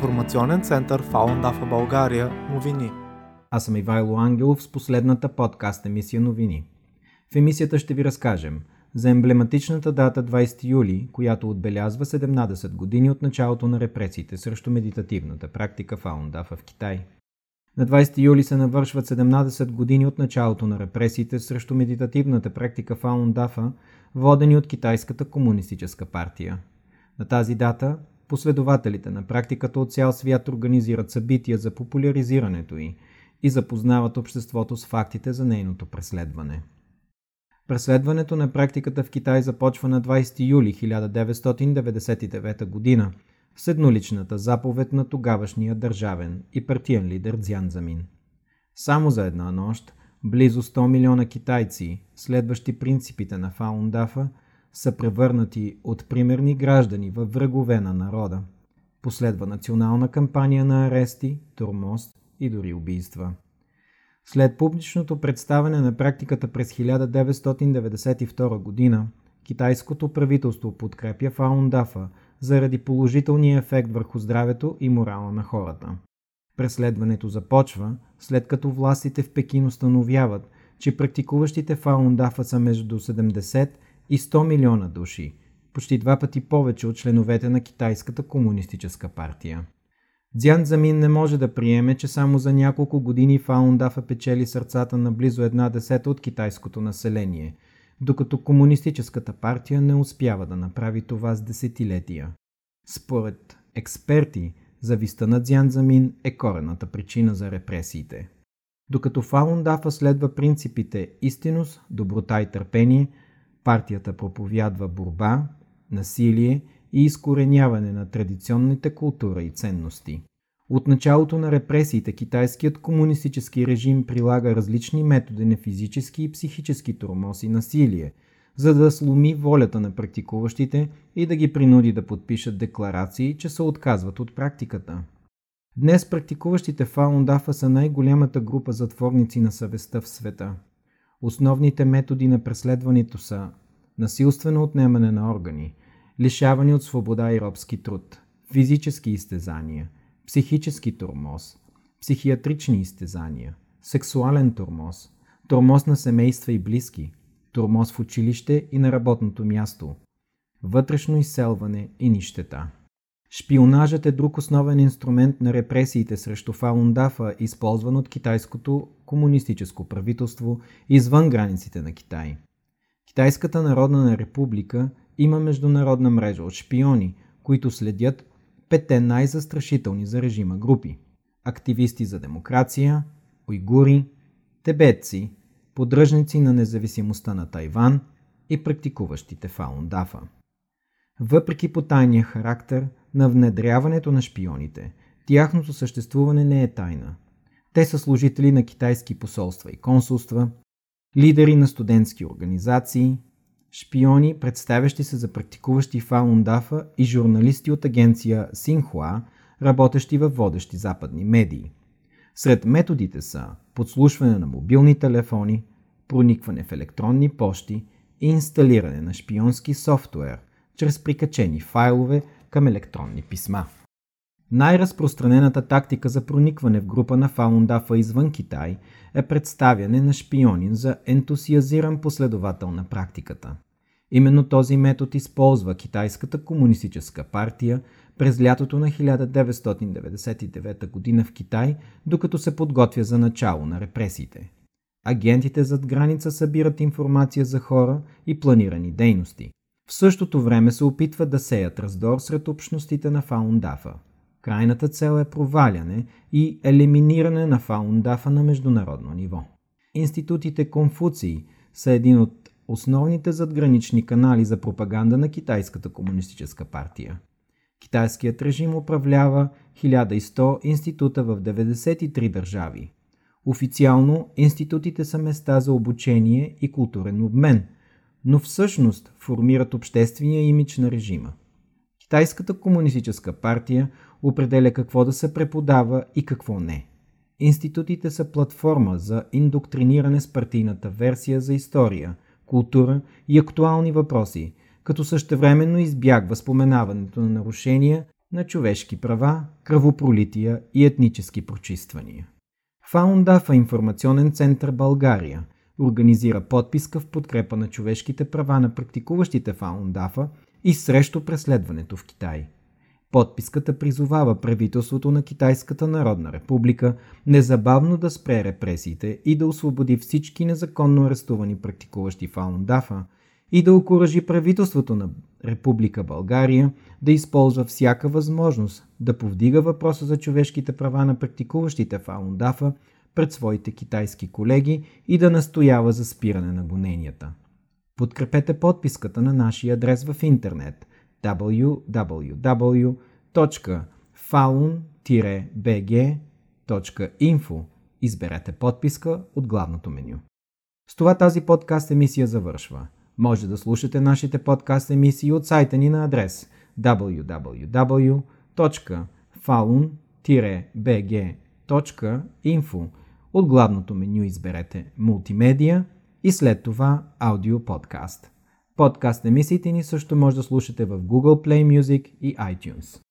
информационен център Фаундафа България новини. Аз съм Ивайло Ангелов с последната подкаст емисия новини. В емисията ще ви разкажем за емблематичната дата 20 юли, която отбелязва 17 години от началото на репресиите срещу медитативната практика Фаундафа в Китай. На 20 юли се навършват 17 години от началото на репресиите срещу медитативната практика Фаундафа, водени от Китайската комунистическа партия. На тази дата Последователите на практиката от цял свят организират събития за популяризирането й и запознават обществото с фактите за нейното преследване. Преследването на практиката в Китай започва на 20 юли 1999 г. с едноличната заповед на тогавашния държавен и партиен лидер Дзян Замин. Само за една нощ близо 100 милиона китайци, следващи принципите на Фаундафа, са превърнати от примерни граждани във врагове на народа. Последва национална кампания на арести, тормоз и дори убийства. След публичното представяне на практиката през 1992 г., китайското правителство подкрепя Фаундафа заради положителния ефект върху здравето и морала на хората. Преследването започва, след като властите в Пекин установяват, че практикуващите Фаундафа са между 70 и 100 милиона души, почти два пъти повече от членовете на Китайската комунистическа партия. Дзян Замин не може да приеме, че само за няколко години Фаундафа печели сърцата на близо една десета от китайското население, докато Комунистическата партия не успява да направи това с десетилетия. Според експерти, зависта на Дзян Замин е корената причина за репресиите. Докато Фаундафа следва принципите истинност, доброта и търпение – Партията проповядва борба, насилие и изкореняване на традиционните култура и ценности. От началото на репресиите китайският комунистически режим прилага различни методи на физически и психически тормоз и насилие, за да сломи волята на практикуващите и да ги принуди да подпишат декларации, че се отказват от практиката. Днес практикуващите Фаундафа са най-голямата група затворници на съвестта в света – Основните методи на преследването са насилствено отнемане на органи, лишаване от свобода и робски труд, физически изтезания, психически тормоз, психиатрични изтезания, сексуален тормоз, тормоз на семейства и близки, тормоз в училище и на работното място, вътрешно изселване и нищета. Шпионажът е друг основен инструмент на репресиите срещу Фалундафа, използван от китайското комунистическо правителство извън границите на Китай. Китайската народна република има международна мрежа от шпиони, които следят пете най-застрашителни за режима групи – активисти за демокрация, уйгури, тебетци, поддръжници на независимостта на Тайван и практикуващите Фалундафа. Въпреки потайния характер на внедряването на шпионите, тяхното съществуване не е тайна. Те са служители на китайски посолства и консулства, лидери на студентски организации, шпиони, представящи се за практикуващи Фаундафа и журналисти от агенция Синхуа, работещи във водещи западни медии. Сред методите са подслушване на мобилни телефони, проникване в електронни пощи и инсталиране на шпионски софтуер – чрез прикачени файлове към електронни писма. Най-разпространената тактика за проникване в група на Фаундафа извън Китай е представяне на шпионин за ентусиазиран последовател на практиката. Именно този метод използва Китайската комунистическа партия през лятото на 1999 г. в Китай, докато се подготвя за начало на репресиите. Агентите зад граница събират информация за хора и планирани дейности. В същото време се опитват да сеят раздор сред общностите на Фаундафа. Крайната цел е проваляне и елиминиране на Фаундафа на международно ниво. Институтите Конфуции са един от основните задгранични канали за пропаганда на Китайската комунистическа партия. Китайският режим управлява 1100 института в 93 държави. Официално институтите са места за обучение и културен обмен – но всъщност формират обществения имидж на режима. Китайската комунистическа партия определя какво да се преподава и какво не. Институтите са платформа за индоктриниране с партийната версия за история, култура и актуални въпроси, като същевременно избягва споменаването на нарушения на човешки права, кръвопролития и етнически прочиствания. Фаундафа информационен център България организира подписка в подкрепа на човешките права на практикуващите Фаундафа и срещу преследването в Китай. Подписката призовава правителството на Китайската народна република незабавно да спре репресиите и да освободи всички незаконно арестувани практикуващи Фаундафа и да окоръжи правителството на Република България да използва всяка възможност да повдига въпроса за човешките права на практикуващите Фаундафа пред своите китайски колеги и да настоява за спиране на гоненията. Подкрепете подписката на нашия адрес в интернет www.faun-bg.info Изберете подписка от главното меню. С това тази подкаст емисия завършва. Може да слушате нашите подкаст емисии от сайта ни на адрес www.faun-bg.info От главното меню изберете Мултимедия и след това Аудио подкаст. Подкаст емисиите ни също може да слушате в Google Play Music и iTunes.